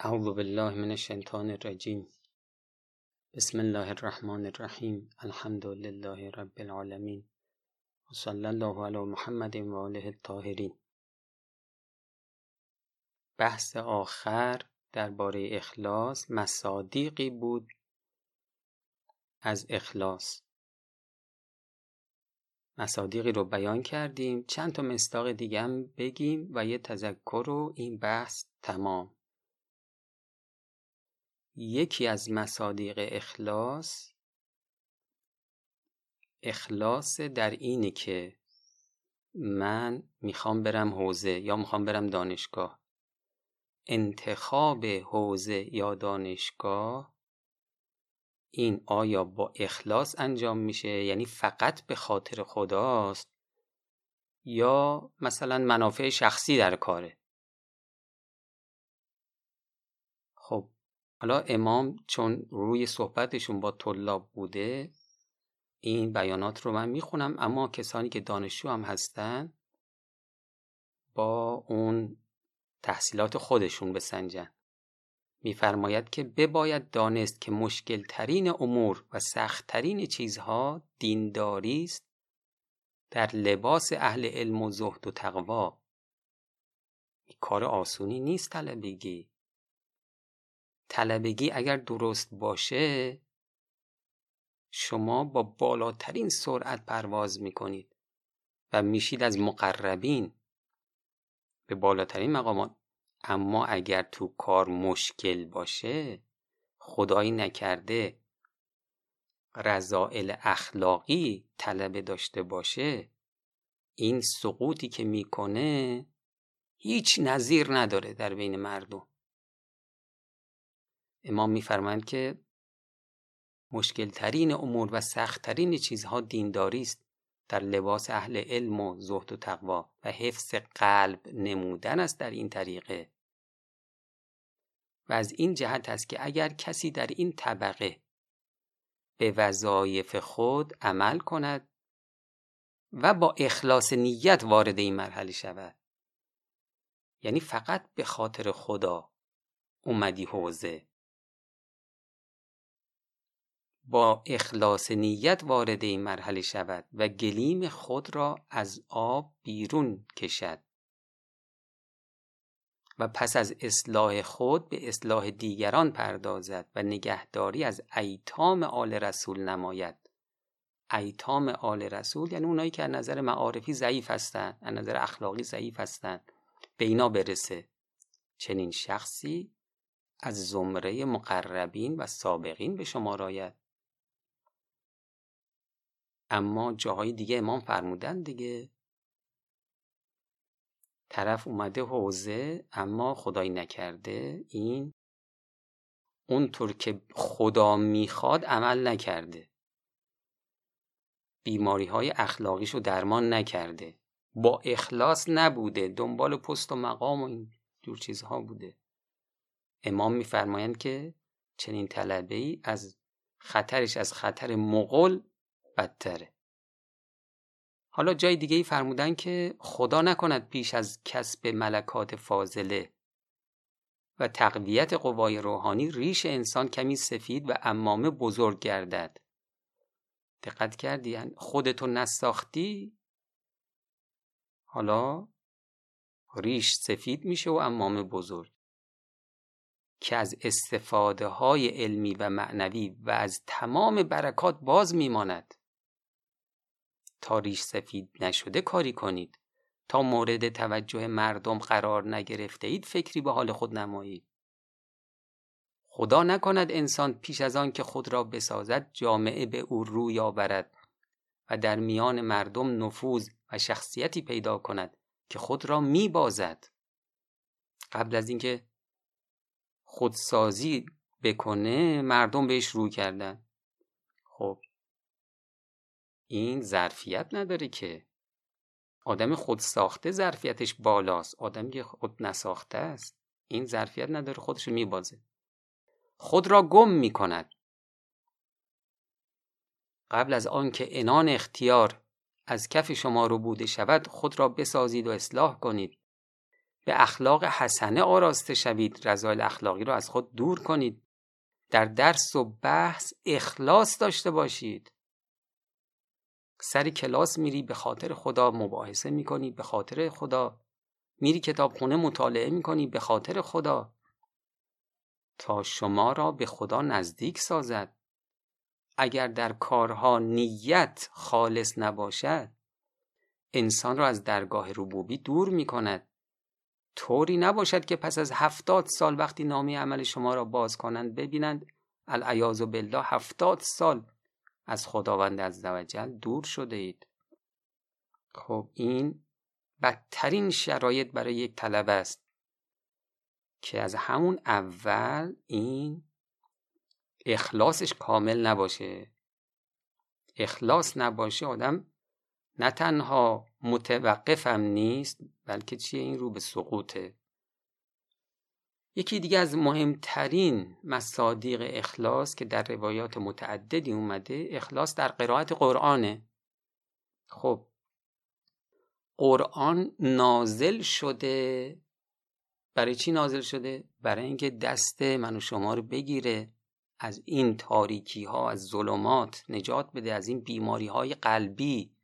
اعوذ بالله من الشیطان الرجیم بسم الله الرحمن الرحیم الحمد لله رب العالمین و صلی الله علی محمد و آله الطاهرین بحث آخر درباره اخلاص مصادیقی بود از اخلاص مصادیقی رو بیان کردیم. چند تا مصداق دیگه هم بگیم و یه تذکر رو این بحث تمام. یکی از مصادیق اخلاص اخلاص در اینه که من می‌خوام برم حوزه یا می‌خوام برم دانشگاه. انتخاب حوزه یا دانشگاه این آیا با اخلاص انجام میشه؟ یعنی فقط به خاطر خداست؟ یا مثلا منافع شخصی در کاره خب حالا امام چون روی صحبتشون با طلاب بوده این بیانات رو من می‌خونم اما کسانی که دانشجو هم هستن با اون تحصیلات خودشون بسنجن. میفرماید که بباید دانست که مشکل ترین امور و سخت ترین چیزها دینداری است در لباس اهل علم و زهد و تقوا. کار آسونی نیست طلبگی. طلبگی اگر درست باشه شما با بالاترین سرعت پرواز می‌کنید و میشید از مقربین به بالاترین مقامات. اما اگر تو کار مشکل باشه خدایی نکرده رضائل اخلاقی طلبه داشته باشه این سقوطی که می‌کنه هیچ نظیر نداره در بین مردم. امام میفرمایند که مشکل ترین امور و سخت ترین چیزها دینداری است در لباس اهل علم و زهد و تقوا و حفظ قلب نمودن است در این طریقه. و از این جهت است که اگر کسی در این طبقه به وظایف خود عمل کند و با اخلاص نیت وارد این مرحله شود یعنی فقط به خاطر خدا اومدی حوزه با اخلاص نیت وارد این مرحله شود و گلیم خود را از آب بیرون کشد. و پس از اصلاح خود به اصلاح دیگران پردازد و نگهداری از ایتام آل رسول نماید. ایتام آل رسول یعنی اونایی که از نظر معارفی ضعیف هستند از نظر اخلاقی ضعیف هستند به اینا برسه. چنین شخصی از زمره مقربین و سابقین به شما راید اما جاهای دیگه امام فرمودن دیگه. طرف اومده حوزه اما خدایی نکرده. این اونطور که خدا می‌خواد عمل نکرده. بیماری های اخلاقیشو درمان نکرده. با اخلاص نبوده. دنبال پست و مقام و این جور چیزها بوده. امام میفرمایند که چنین طلبه ای از خطرش از خطر مغل بدتره. حالا جای دیگه ای فرمودن که خدا نکند پیش از کسب ملکات فاضله و تقویت قوای روحانی ریش انسان کمی سفید و امامه بزرگ گردد. دقت کردی؟ یعنی خودتو نساختی؟ حالا ریش سفید میشه و امامه بزرگ. که از استفاده های علمی و معنوی و از تمام برکات باز میماند. تا ریش سفید نشده کاری کنید. تا مورد توجه مردم قرار نگرفته اید فکری به حال خود نمایید. خدا نکند انسان پیش از آن که خود را بسازد جامعه به او روی آورد و در میان مردم نفوذ و شخصیتی پیدا کند که خود را میبازد. قبل از اینکه خودسازی بکنه مردم بهش رو کردن این ظرفیت نداره که. آدم خود ساخته ظرفیتش بالاست. آدمی که خود نساخته است این ظرفیت نداره خودش میبازه. خود را گم می‌کند. قبل از آنکه انان اختیار از کف شما رو بوده شود خود را بسازید و اصلاح کنید. به اخلاق حسنه آراسته شوید. رضایل اخلاقی رو از خود دور کنید. در درس و بحث اخلاص داشته باشید. سری کلاس میری به خاطر خدا مباحثه می‌کنی به خاطر خدا میری کتابخونه مطالعه می‌کنی به خاطر خدا. تا شما را به خدا نزدیک سازد. اگر در کارها نیت خالص نباشد انسان را از درگاه ربوبی دور می کند طوری نباشد که پس از هفتاد سال وقتی نامی عمل شما را باز کنند ببینند العیاذ بالله هفتاد سال از خداوند عزوجل دور شده اید خب این بدترین شرایط برای یک طلب است که از همون اول این اخلاصش کامل نباشه. اخلاص نباشه آدم نه تنها متوقفم نیست بلکه چیه؟ این رو به سقوطه. یکی دیگه از مهمترین مصادیق اخلاص که در روایات متعددی اومده اخلاص در قرائت قرآنه. خب قرآن نازل شده. برای چی نازل شده؟ برای اینکه دست من و شما رو بگیره از این تاریکی ها از ظلمات نجات بده از این بیماری های قلبی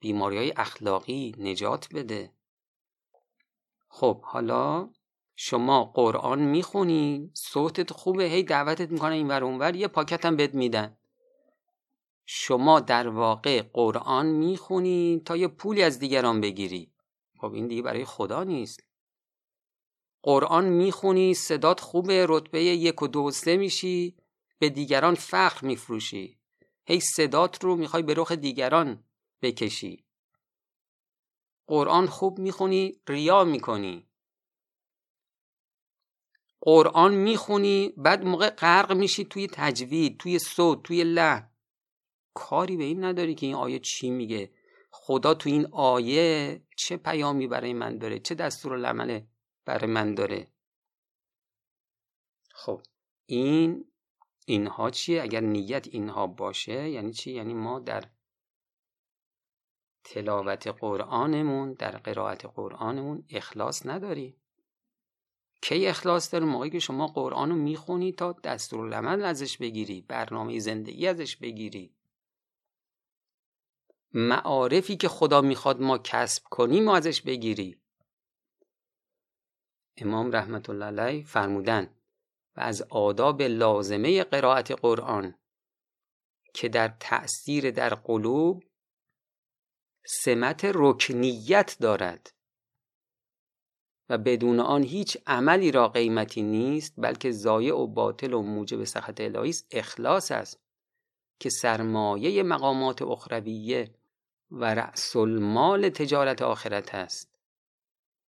بیماری های اخلاقی نجات بده. خب حالا شما قرآن می‌خونی صوتت خوبه هی دعوتت می‌کنه این ور اونور یه پاکت هم بهت میدن. شما در واقع قرآن می‌خونی تا یه پولی از دیگران بگیری. خب این دیگه برای خدا نیست. قرآن می‌خونی صدات خوبه رتبه یک و دو سه میشی به دیگران فخر میفروشی. هی صدات رو می‌خوای به رخ دیگران بکشی. قرآن خوب می‌خونی ریا می‌کنی. قرآن می‌خونی بعد موقع غرق میشی توی تجوید توی صوت توی لحن. کاری به این نداری که این آیه چی میگه. خدا تو این آیه چه پیامی برای من داره؟ چه دستور العمل برای من داره؟ خب این اینها چیه؟ اگر نیت اینها باشه یعنی چی؟ یعنی ما در تلاوت قرآنمون در قرائت قرآنمون اخلاص نداریم. کی اخلاص داره؟ موقعی که شما قرآن رو می‌خونی تا دستورالعمل ازش بگیری برنامه زندگی ازش بگیری. معارفی که خدا می‌خواد ما کسب کنیم و ازش بگیری. امام رحمت الله علیه فرمودن و از آداب لازمه قرائت قرآن که در تأثیر در قلوب سمت رکنیت دارد. و بدون آن هیچ عملی را قیمتی نیست بلکه زایع و باطل و موجب سخط الهی است اخلاص است که سرمایه مقامات اخرویه و رأس المال تجارت آخرت است.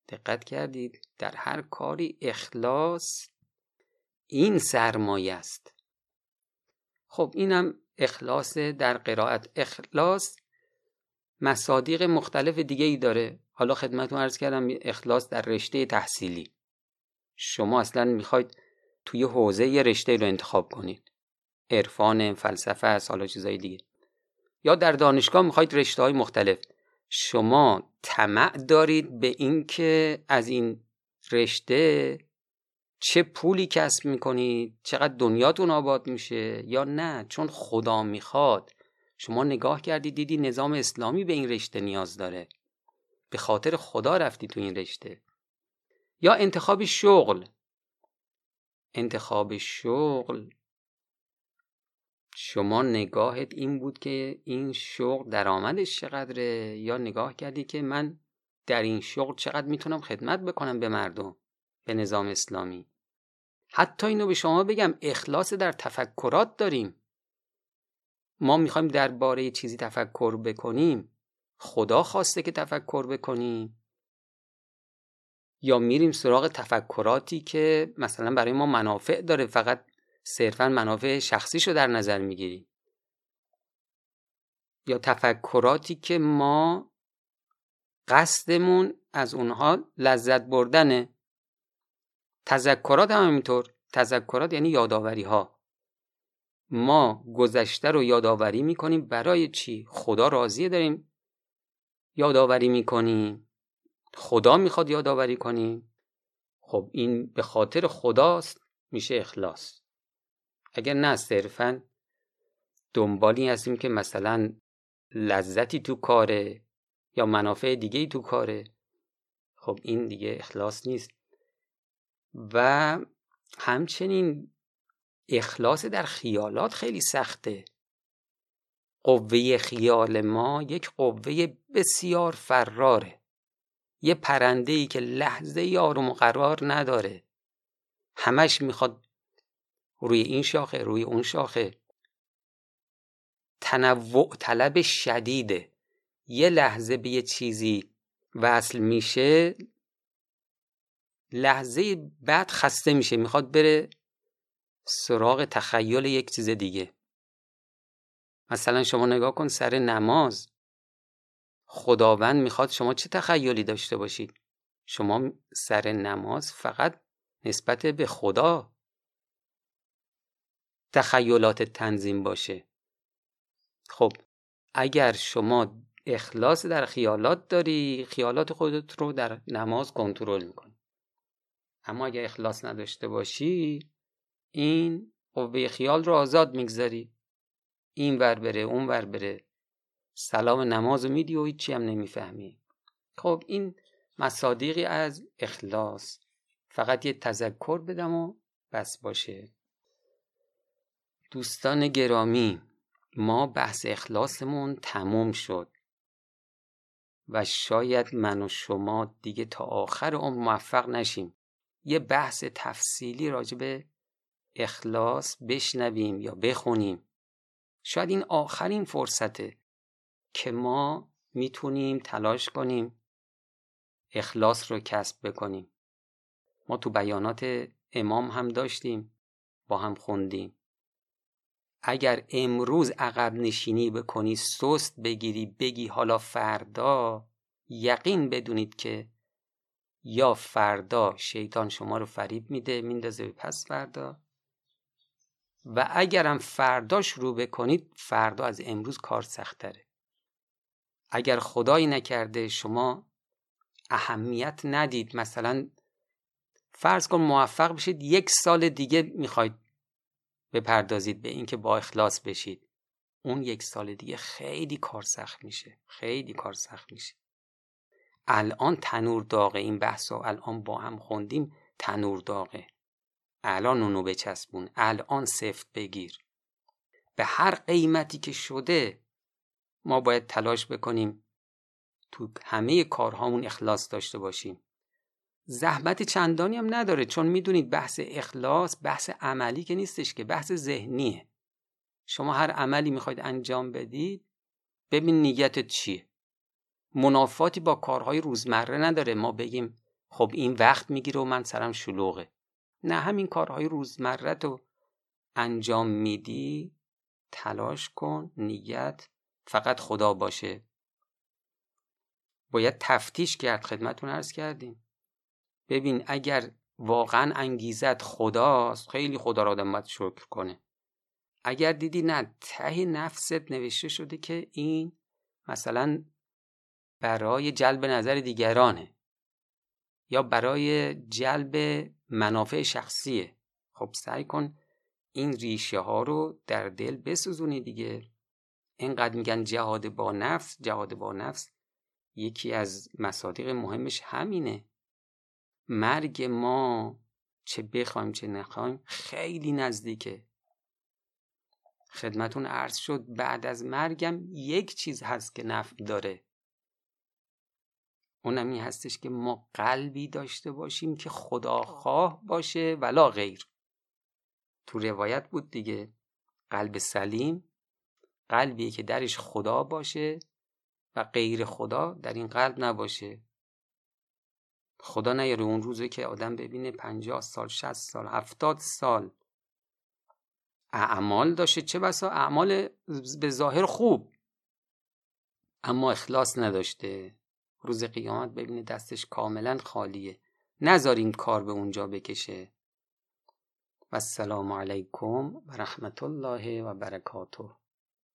دقت کردید در هر کاری اخلاص این سرمایه است. خب اینم اخلاص در قرائت. اخلاص مصادیق مختلف دیگه ای داره. حالا خدمتتون عرض کردم اخلاص در رشته تحصیلی. شما اصلا می‌خواید توی حوزه یه رشته رو انتخاب کنید. عرفان فلسفه است حالا چیزای دیگه. یا در دانشگاه می‌خواید رشته های مختلف. شما طمع دارید به اینکه از این رشته چه پولی کسب می‌کنید چقدر دنیاتون آباد میشه یا نه؟ چون خدا می‌خواد. شما نگاه کردی دیدی نظام اسلامی به این رشته نیاز داره. به خاطر خدا رفتی تو این رشته. یا انتخاب شغل. انتخاب شغل. شما نگاهت این بود که این شغل درآمدش چقدره؟ یا نگاه کردی که من در این شغل چقدر می‌تونم خدمت بکنم به مردم به نظام اسلامی؟ حتی اینو به شما بگم اخلاص در تفکرات داریم. ما می‌خوایم درباره چیزی تفکر بکنیم. خدا خواسته که تفکر بکنیم؟ یا میریم سراغ تفکراتی که مثلا برای ما منافع داره فقط صرفا منافع شخصیشو در نظر می‌گیریم؟ یا تفکراتی که ما قصدمون از اونها لذت بردنه؟ تذکرات هم همینطور. تذکرات یعنی یادآوری ها ما گذشته رو یادآوری می‌کنیم برای چی؟ خدا راضیه داریم یادآوری می‌کنیم خدا می‌خواد یادآوری کنیم خب این به خاطر خداست میشه اخلاص. اگر نه صرفا دنبالی هستیم که مثلا لذتی تو کاره یا منافع دیگه تو کاره. خب این دیگه اخلاص نیست. و همچنین اخلاص در خیالات خیلی سخته. قوه خیال ما یک قوه بسیار فراره. یه پرنده ای که لحظه و قرار نداره. همش می‌خواد روی این شاخه روی اون شاخه. تنوع طلب شدیده. یه لحظه به یه چیزی وصل میشه لحظه بعد خسته میشه. می‌خواد بره سراغ تخیل یک چیز دیگه. مثلا شما نگاه کن سر نماز. خداوند می‌خواد شما چه تخیلی داشته باشید؟ شما سر نماز فقط نسبت به خدا تخیلات تنظیم باشه. خب اگر شما اخلاص در خیالات داری خیالات خودت رو در نماز کنترل می‌کنی. اما اگر اخلاص نداشته باشی این قوه خیال رو آزاد می‌گذاری. این ور بره اون ور بره. سلام نماز میدی و هیچی هم نمی‌فهمی. خب این مصادیقی از اخلاص. فقط یه تذکر بدم و بس باشه. دوستان گرامی ما بحث اخلاصمون تموم شد. و شاید من و شما دیگه تا آخر عمر موفق نشیم. یه بحث تفصیلی راجع به اخلاص بشنویم یا بخونیم. شاید این آخرین فرصته که ما می‌تونیم تلاش کنیم اخلاص رو کسب بکنیم. ما تو بیانات امام هم داشتیم با هم خوندیم. اگر امروز عقب نشینی بکنی سست بگیری بگی حالا فردا یقین بدونید که یا فردا شیطان شما رو فریب میده میندازه به پس فردا. و اگرم فردا شروع بکنید فردا از امروز کار سختره اگر خدایی نکرده شما اهمیت ندید. مثلا فرض کن موفق بشید یک سال دیگه می‌خواید بپردازید به اینکه با اخلاص بشید. اون یک سال دیگه خیلی کار سخت میشه. خیلی کار سخت میشه. الان تنور داغه این بحث رو الان با هم خوندیم تنور داغه. الان اونو بچسبون. الان سفت بگیر. به هر قیمتی که شده ما باید تلاش بکنیم تو همه کارهامون اخلاص داشته باشیم. زحمت چندانی هم نداره چون می‌دونید بحث اخلاص بحث عملی که نیستش که بحث ذهنیه. شما هر عملی می‌خواید انجام بدید ببین نیتت چیه. منافاتی با کارهای روزمره نداره. ما بگیم خب این وقت می‌گیره و من سرم شلوغه. نه همین کارهای روزمره رو انجام میدی تلاش کن نیت فقط خدا باشه. باید تفتیش کرد خدمتون عرض کردیم. ببین اگر واقعا انگیزت خداست خیلی خدا را آدم شکر کنه. اگر دیدی نه ته نفست نوشته شده که این مثلا برای جلب نظر دیگرانه یا برای جلب منافع شخصیه. خب سعی کن این ریشه ها رو در دل بسوزونی دیگه. اینقدر میگن جهاد با نفس جهاد با نفس یکی از مصادیق مهمش همینه. مرگ ما چه بخوایم چه نخوایم خیلی نزدیکه. خدمتون عرض شد بعد از مرگم یک چیز هست که نفع داره. اونم این هستش که ما قلبی داشته باشیم که خداخواه باشه ولا غیر. تو روایت بود دیگه. قلب سلیم قلبی که درش خدا باشه و غیر خدا در این قلب نباشه. خدا نیاره اون روزه که آدم ببینه پنجاه سال شست سال هفتاد سال. اعمال داشته. چه بسا؟ اعمال به ظاهر خوب. اما اخلاص نداشته. روز قیامت ببینه دستش کاملا خالیه. نذاریم کار به اونجا بکشه. و السلام علیکم و رحمت الله و برکاته.